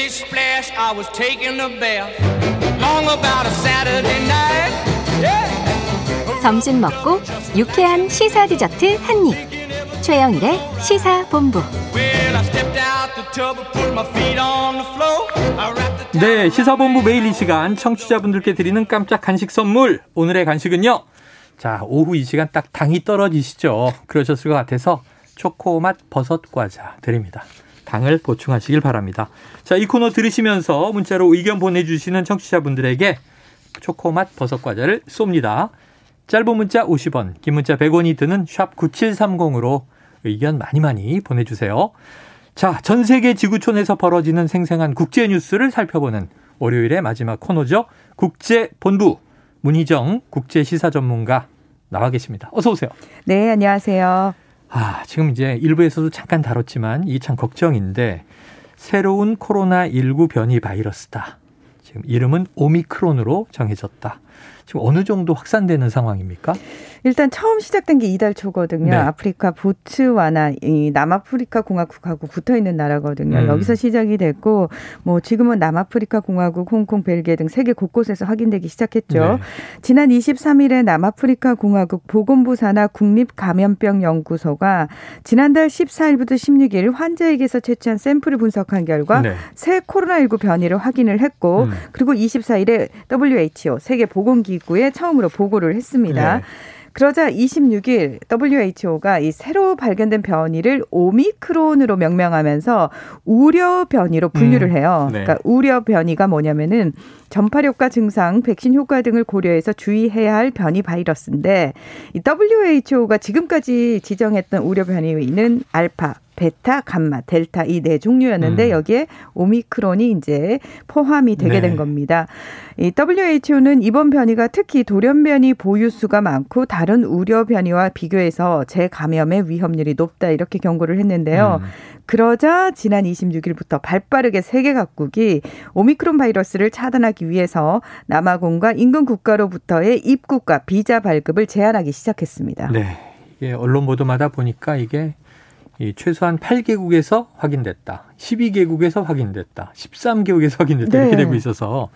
Splish splash, I was taking a bath. Long about a Saturday night. Yeah. 점심 먹고 유쾌한 시사 디저트 한 입. 최영일의 시사 본부. Well, I stepped out the tub and put my feet on the floor. I wrapped the 네, 시사본부 매일 이 시간 청취자분들께 드리는 깜짝 간식 선물. 오늘의 간식은요. 자, 오후 이 시간 딱 당이 떨어지시죠. 그러셨을 것 같아서 초코맛 버섯 과자 드립니다. 당을 보충하시길 바랍니다. 자, 이 코너 들으시면서 문자로 의견 보내주시는 청취자분들에게 초코맛 버섯 과자를 쏩니다. 짧은 문자 50원, 긴 문자 100원이 드는 샵 9730으로 의견 많이 많이 보내주세요. 자, 전 세계 지구촌에서 벌어지는 생생한 국제 뉴스를 살펴보는 월요일의 마지막 코너죠. 국제본부 문희정 국제시사 전문가 나와 계십니다. 어서 오세요. 네, 안녕하세요. 아, 지금 이제 일부에서도 잠깐 다뤘지만 이게 참 걱정인데 새로운 코로나19 변이 바이러스다. 지금 이름은 오미크론으로 정해졌다. 지금 어느 정도 확산되는 상황입니까? 일단 처음 시작된 게 이달 초거든요. 네. 아프리카 보츠와나 이 남아프리카 공화국하고 붙어 있는 나라거든요. 음. 여기서 시작이 됐고 뭐 지금은 남아프리카 공화국, 홍콩, 벨기에 등 세계 곳곳에서 확인되기 시작했죠. 네. 지난 23일에 남아프리카 공화국 보건부 산하 국립 감염병 연구소가 지난달 14일부터 16일 환자에게서 채취한 샘플을 분석한 결과 네. 새 코로나19 변이를 확인을 했고 음. 그리고 24일에 WHO 세계 보건 기구에 처음으로 보고를 했습니다. 네. 그러자 26일 WHO가 이 새로 발견된 변이를 오미크론으로 명명하면서 우려 변이로 분류를 음, 해요. 네. 그러니까 우려 변이가 뭐냐면은 전파력과 증상, 백신 효과 등을 고려해서 주의해야 할 변이 바이러스인데 이 WHO가 지금까지 지정했던 우려 변이는 알파, 베타, 감마, 델타 이 네 종류였는데 음. 여기에 오미크론이 이제 포함이 되게 네. 된 겁니다. 이 WHO는 이번 변이가 특히 돌연변이 보유수가 많고 다른 우려 변이와 비교해서 재감염의 위험률이 높다 이렇게 경고를 했는데요. 음. 그러자 지난 26일부터 발빠르게 세계 각국이 오미크론 바이러스를 차단하기 위해서 남아공과 인근 국가로부터의 입국과 비자 발급을 제한하기 시작했습니다. 네. 이게 언론 보도마다 보니까 이게 이 최소한 8개국에서 확인됐다. 12개국에서 확인됐다. 13개국에서 확인됐다. 이렇게 네. 되고 있어서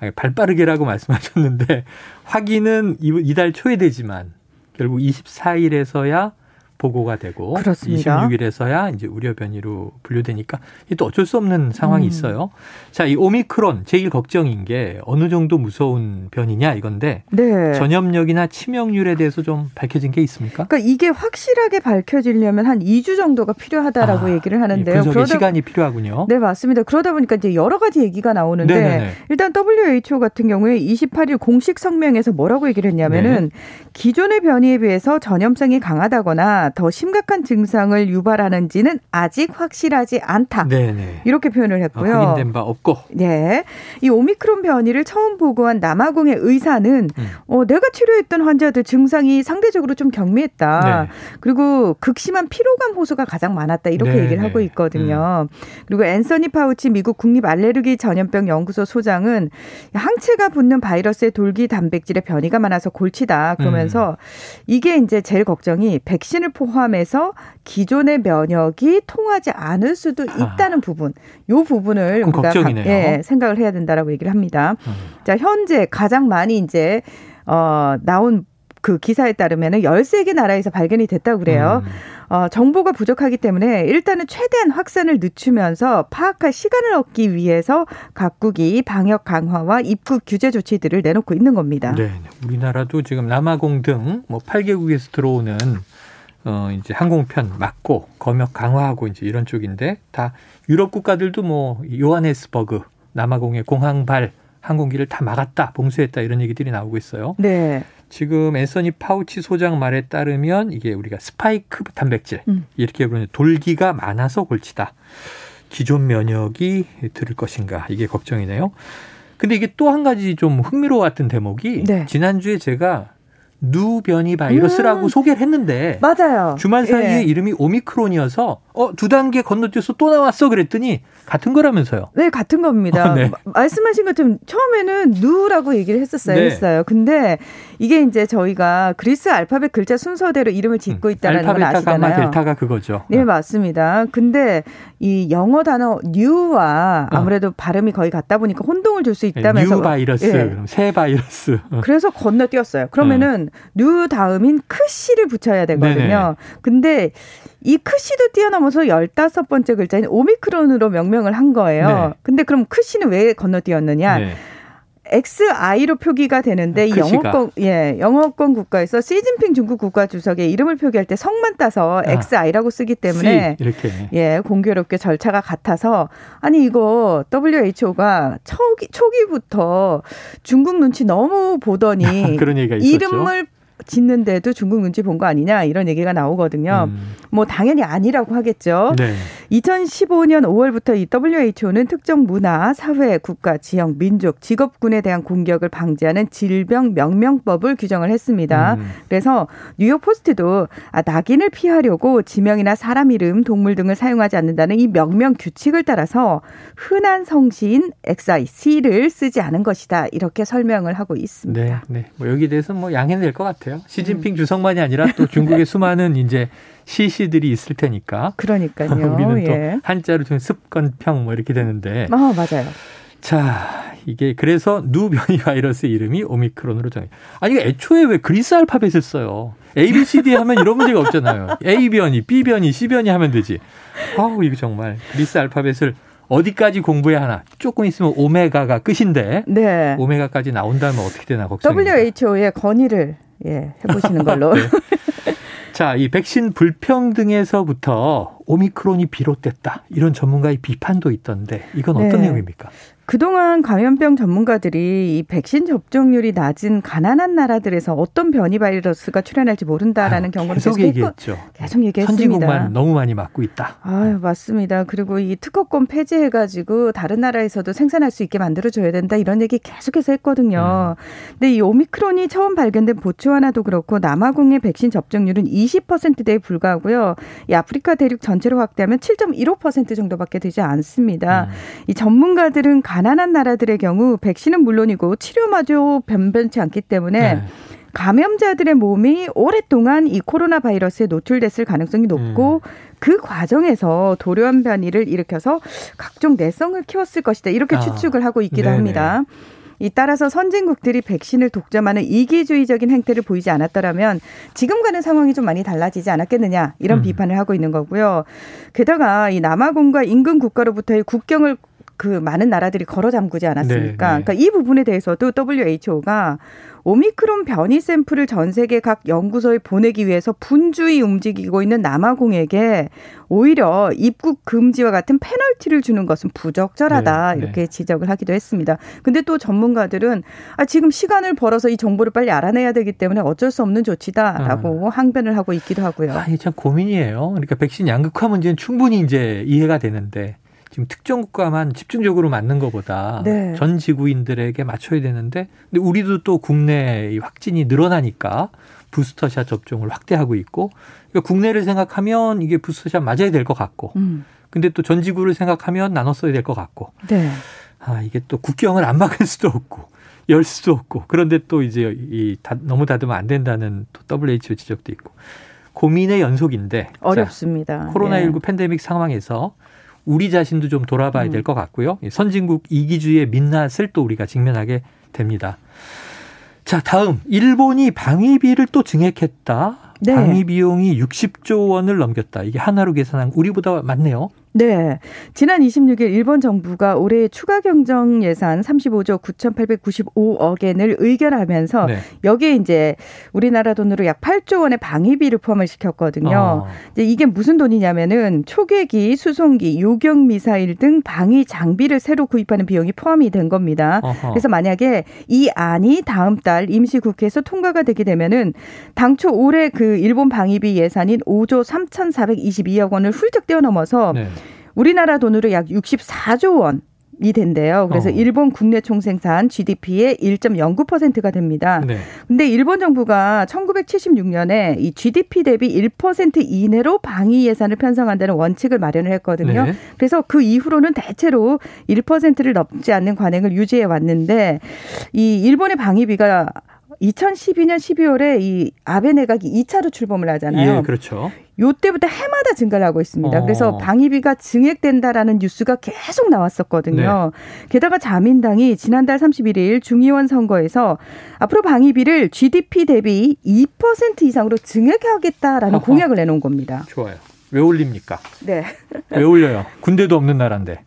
아니, 발빠르게라고 말씀하셨는데 확인은 이- 이달 초에 되지만 결국 24일에서야 보고가 되고 그렇습니다. 26일에서야 이제 우려 변이로 분류되니까 이게 또 어쩔 수 없는 상황이 음. 있어요. 자, 이 오미크론 제일 걱정인 게 어느 정도 무서운 변이냐 이건데 네. 전염력이나 치명률에 대해서 좀 밝혀진 게 있습니까? 그러니까 이게 확실하게 밝혀지려면 한 2주 정도가 필요하다라고 아, 얘기를 예, 하는데요. 분석에 시간이 필요하군요. 네, 맞습니다. 그러다 보니까 이제 여러 가지 얘기가 나오는데 네네네. 일단 WHO 같은 경우에 28일 공식 성명에서 뭐라고 얘기를 했냐면은 네. 기존의 변이에 비해서 전염성이 강하다거나 더 심각한 증상을 유발하는지는 아직 확실하지 않다. 네네. 이렇게 표현을 어, 했고요. 확인된 바 없고. 네. 이 오미크론 변이를 처음 보고한 남아공의 의사는 음. 어, 내가 치료했던 환자들 증상이 상대적으로 좀 경미했다. 네. 그리고 극심한 피로감 호소가 가장 많았다. 이렇게 네, 얘기를 네. 하고 있거든요. 그리고 앤서니 파우치 미국 국립 알레르기 전염병 연구소 소장은 항체가 붙는 바이러스의 돌기 단백질의 변이가 많아서 골치다. 그러면서 음. 이게 이제 제일 걱정이 백신을 포함해서 기존의 면역이 통하지 않을 수도 있다는 부분. 요 부분을 우리가 걱정이네요. 가- 예, 생각을 해야 된다라고 얘기를 합니다. 음. 자, 현재 가장 많이 이제 어 나온 그 기사에 따르면은 13개 나라에서 발견이 됐다고 그래요. 음. 어, 정보가 부족하기 때문에 일단은 최대한 확산을 늦추면서 파악할 시간을 얻기 위해서 각국이 방역 강화와 입국 규제 조치들을 내놓고 있는 겁니다. 네. 우리나라도 지금 남아공 등 뭐 8개국에서 들어오는 어 이제 항공편 막고 검역 강화하고 이제 이런 쪽인데 다 유럽 국가들도 뭐 요하네스버그 남아공의 공항발 항공기를 다 막았다, 봉쇄했다 이런 얘기들이 나오고 있어요. 네. 지금 앤서니 파우치 소장 말에 따르면 이게 우리가 스파이크 단백질 음. 이렇게 부르는 돌기가 많아서 골치다. 기존 면역이 들을 것인가 이게 걱정이네요. 근데 이게 또 한 가지 좀 흥미로웠던 대목이 네. 지난주에 제가 누 변이 바이러스라고 음. 소개를 했는데 맞아요. 주말 사이에 예. 이름이 오미크론이어서 어 두 단계 건너뛰어서 또 나왔어 그랬더니 같은 거라면서요. 네, 같은 겁니다. 아, 네. 마- 말씀하신 것처럼 처음에는 누라고 얘기를 했었어야 네. 했어요. 근데 이게 이제 저희가 그리스 알파벳 글자 순서대로 이름을 짓고 있다는 걸 알파벳 아시잖아요. 감마 델타가 그거죠. 네, 맞습니다. 근데 이 영어 단어 new와 어. 아무래도 발음이 거의 같다 보니까 혼동을 줄수 네, 있다면서 new 바이러스, 예. 그럼 새 바이러스. 어. 그래서 건너뛰었어요. 그러면은 뉴 다음인 크씨를 붙여야 되거든요. 네네. 근데 이 크씨도 뛰어넘어서 열다섯 번째 글자인 오미크론으로 명명을 한 거예요. 네. 근데 그럼 크씨는 왜 건너뛰었느냐? 네. XI로 표기가 되는데 이 크씨가. 영어권 예 영어권 국가에서 시진핑 중국 국가 주석의 이름을 표기할 때 성만 따서 아. XI라고 쓰기 때문에 C, 이렇게. 예, 공교롭게 철자가 같아서 아니 이거 WHO가 초기 초기부터 중국 눈치 너무 보더니 그런 얘기가 있었죠. 이름을 짓는데도 중국 눈치 본 거 아니냐 이런 얘기가 나오거든요. 음. 뭐 당연히 아니라고 하겠죠. 네. 2015년 5월부터 이 WHO는 특정 문화, 사회, 국가, 지역, 민족, 직업군에 대한 공격을 방지하는 질병 명명법을 규정을 했습니다. 음. 그래서 뉴욕 포스트도 아, 낙인을 피하려고 지명이나 사람 이름, 동물 등을 사용하지 않는다는 이 명명 규칙을 따라서 흔한 성시인 XIC를 쓰지 않은 것이다. 이렇게 설명을 하고 있습니다. 네, 네. 뭐 여기 대해서 뭐 양해는 될것 같아요. 시진핑 음. 주석만이 아니라 또 중국의 수많은 이제 시시들이 있을 테니까. 그러니까요. 우리는 또 예. 한자로 좀 습건평 뭐 이렇게 되는데. 아, 맞아요. 자, 이게 그래서 누 변이 바이러스 이름이 오미크론으로 정해. 아니 애초에 왜 그리스 알파벳을 써요? A, B, C, D 하면 이런 문제가 없잖아요. A 변이, B 변이, C 변이 하면 되지. 아우 이거 정말 그리스 알파벳을 어디까지 공부해야 하나? 조금 있으면 오메가가 끝인데 네. 오메가까지 나온다면 어떻게 되나 걱정입니다. WHO의 건의를 예, 해보시는 걸로. 네. 자, 이 백신 불평등에서부터 오미크론이 비롯됐다. 이런 전문가의 비판도 있던데 이건 어떤 네. 내용입니까? 그동안 감염병 전문가들이 이 백신 접종률이 낮은 가난한 나라들에서 어떤 변이 바이러스가 출현할지 모른다라는 아유, 경고를 계속 계속, 얘기했죠. 계속 얘기했습니다. 선진국만 너무 많이 맞고 있다. 아유, 맞습니다. 그리고 이 특허권 폐지해가지고 다른 나라에서도 생산할 수 있게 만들어줘야 된다 이런 얘기 계속해서 했거든요. 근데 이 오미크론이 처음 발견된 보츠와나도 그렇고 남아공의 백신 접종률은 20%대에 불과하고요. 이 아프리카 대륙 전체로 확대하면 7.15% 정도밖에 되지 않습니다. 음. 이 전문가들은 가 난한 나라들의 경우 백신은 물론이고 치료마저 변변치 않기 때문에 네. 감염자들의 몸이 오랫동안 이 코로나 바이러스에 노출됐을 가능성이 높고 음. 그 과정에서 돌연 변이를 일으켜서 각종 내성을 키웠을 것이다. 이렇게 아, 추측을 하고 있기도 네네. 합니다. 이 따라서 선진국들이 백신을 독점하는 이기주의적인 행태를 보이지 않았더라면 지금과는 상황이 좀 많이 달라지지 않았겠느냐 이런 음. 비판을 하고 있는 거고요. 게다가 이 남아공과 인근 국가로부터의 국경을 그 많은 나라들이 걸어 잠그지 않았습니까? 네, 네. 그러니까 이 부분에 대해서도 WHO가 오미크론 변이 샘플을 전 세계 각 연구소에 보내기 위해서 분주히 움직이고 있는 남아공에게 오히려 입국 금지와 같은 페널티를 주는 것은 부적절하다 네, 네. 이렇게 지적을 하기도 했습니다. 근데 또 전문가들은 아 지금 시간을 벌어서 이 정보를 빨리 알아내야 되기 때문에 어쩔 수 없는 조치다라고 항변을 하고 있기도 하고요. 아, 이게 참 고민이에요. 그러니까 백신 양극화 문제는 충분히 이제 이해가 되는데 지금 특정 국가만 집중적으로 맞는 것보다 네. 전 지구인들에게 맞춰야 되는데 근데 우리도 또 국내 이 확진이 늘어나니까 부스터샷 접종을 확대하고 있고 그러니까 국내를 생각하면 이게 부스터샷 맞아야 될 것 같고 음. 근데 또 전 지구를 생각하면 나눠 써야 될 것 같고 네. 아 이게 또 국경을 안 막을 수도 없고 열 수도 없고 그런데 또 이제 이 다, 너무 닫으면 안 된다는 또 WHO 지적도 있고 고민의 연속인데 자, 어렵습니다. 코로나19 예. 팬데믹 상황에서 우리 자신도 좀 돌아봐야 음. 될것 같고요. 이 선진국 이기주의의 민낯을 또 우리가 직면하게 됩니다. 자, 다음 일본이 방위비를 또 증액했다. 네. 방위 비용이 60조 원을 넘겼다. 이게 하나로 계산한 우리보다 많네요. 네. 지난 26일 일본 정부가 올해 추가 경정 예산 35조 9,895억 엔을 의결하면서 네. 여기에 이제 우리나라 돈으로 약 8조 원의 방위비를 포함을 시켰거든요. 어, 이제 이게 무슨 돈이냐면은 초계기, 수송기, 요격 미사일 등 방위 장비를 새로 구입하는 비용이 포함이 된 겁니다. 어허. 그래서 만약에 이 안이 다음 달 임시 국회에서 통과가 되게 되면은 당초 올해 그 일본 방위비 예산인 5조 3,422억 원을 훌쩍 뛰어넘어서 네. 우리나라 돈으로 약 64조 원. 이 된대요. 그래서 어. 일본 국내 총생산 GDP의 1.09%가 됩니다. 네. 근데 일본 정부가 1976년에 이 GDP 대비 1% 이내로 방위 예산을 편성한다는 원칙을 마련을 했거든요. 네. 그래서 그 이후로는 대체로 1%를 넘지 않는 관행을 유지해 왔는데 이 일본의 방위비가 2012년 12월에 이 아베 내각이 2차로 출범을 하잖아요. 예, 그렇죠. 요 때부터 해마다 증가를 하고 있습니다. 어. 그래서 방위비가 증액된다라는 뉴스가 계속 나왔었거든요. 네. 게다가 자민당이 지난달 31일 중의원 선거에서 앞으로 방위비를 GDP 대비 2% 이상으로 증액하겠다라는 어허. 공약을 내놓은 겁니다. 좋아요. 왜 올립니까? 네. 왜 올려요? 군대도 없는 나라인데.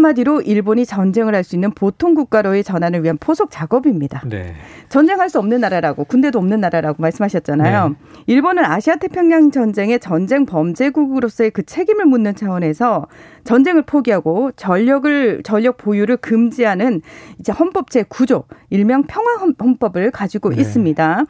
한마디로 일본이 전쟁을 할 수 있는 보통 국가로의 전환을 위한 포석 작업입니다. 네. 전쟁할 수 없는 나라라고 군대도 없는 나라라고 말씀하셨잖아요. 일본은 아시아 태평양 전쟁의 전쟁 범죄국으로서의 그 책임을 묻는 차원에서 전쟁을 포기하고 전력을 전력 보유를 금지하는 이제 헌법 제 9조 일명 평화 헌- 헌법을 가지고 네. 있습니다.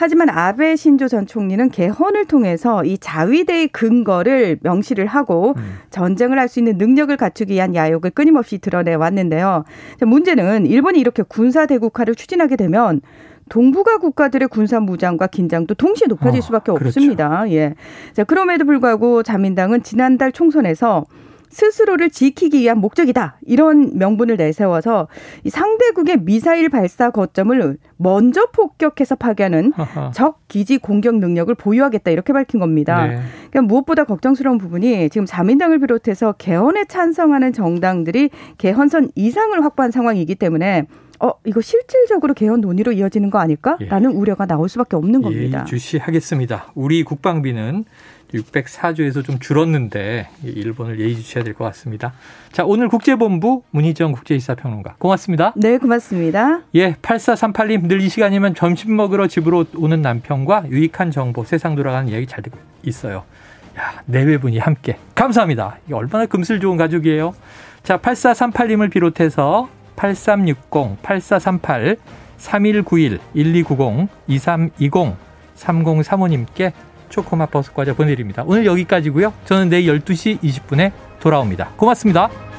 하지만 아베 신조 전 총리는 개헌을 통해서 이 자위대의 근거를 명시를 하고 음. 전쟁을 할 수 있는 능력을 갖추기 위한 야욕을 끊임없이 드러내 왔는데요. 자, 문제는 일본이 이렇게 군사 대국화를 추진하게 되면 동북아 국가들의 군사 무장과 긴장도 동시에 높아질 어, 수밖에 그렇죠. 없습니다. 예. 자, 그럼에도 불구하고 자민당은 지난달 총선에서 스스로를 지키기 위한 목적이다. 이런 명분을 내세워서 이 상대국의 미사일 발사 거점을 먼저 폭격해서 파괴하는 하하. 적 기지 공격 능력을 보유하겠다. 이렇게 밝힌 겁니다. 네. 그러니까 무엇보다 걱정스러운 부분이 지금 자민당을 비롯해서 개헌에 찬성하는 정당들이 개헌선 이상을 확보한 상황이기 때문에 어 이거 실질적으로 개헌 논의로 이어지는 거 아닐까라는 우려가 나올 수밖에 없는 겁니다. 예의주시하겠습니다. 우리 국방비는 604조에서 좀 줄었는데 일본을 예의주시해야 될 것 같습니다. 자, 오늘 국제본부 문희정 국제시사평론가 고맙습니다. 네, 고맙습니다. 예, 8438님 늘 이 시간이면 점심 먹으러 집으로 오는 남편과 유익한 정보, 세상 돌아가는 이야기 잘 듣고 있어요. 야, 내외분이 함께. 감사합니다. 얼마나 금슬 좋은 가족이에요. 자, 8438님을 비롯해서 8360, 8438, 3191, 1290, 2320, 3035님께 초코맛 버섯 과자 보내드립니다. 오늘 여기까지고요. 저는 내일 12시 20분에 돌아옵니다. 고맙습니다.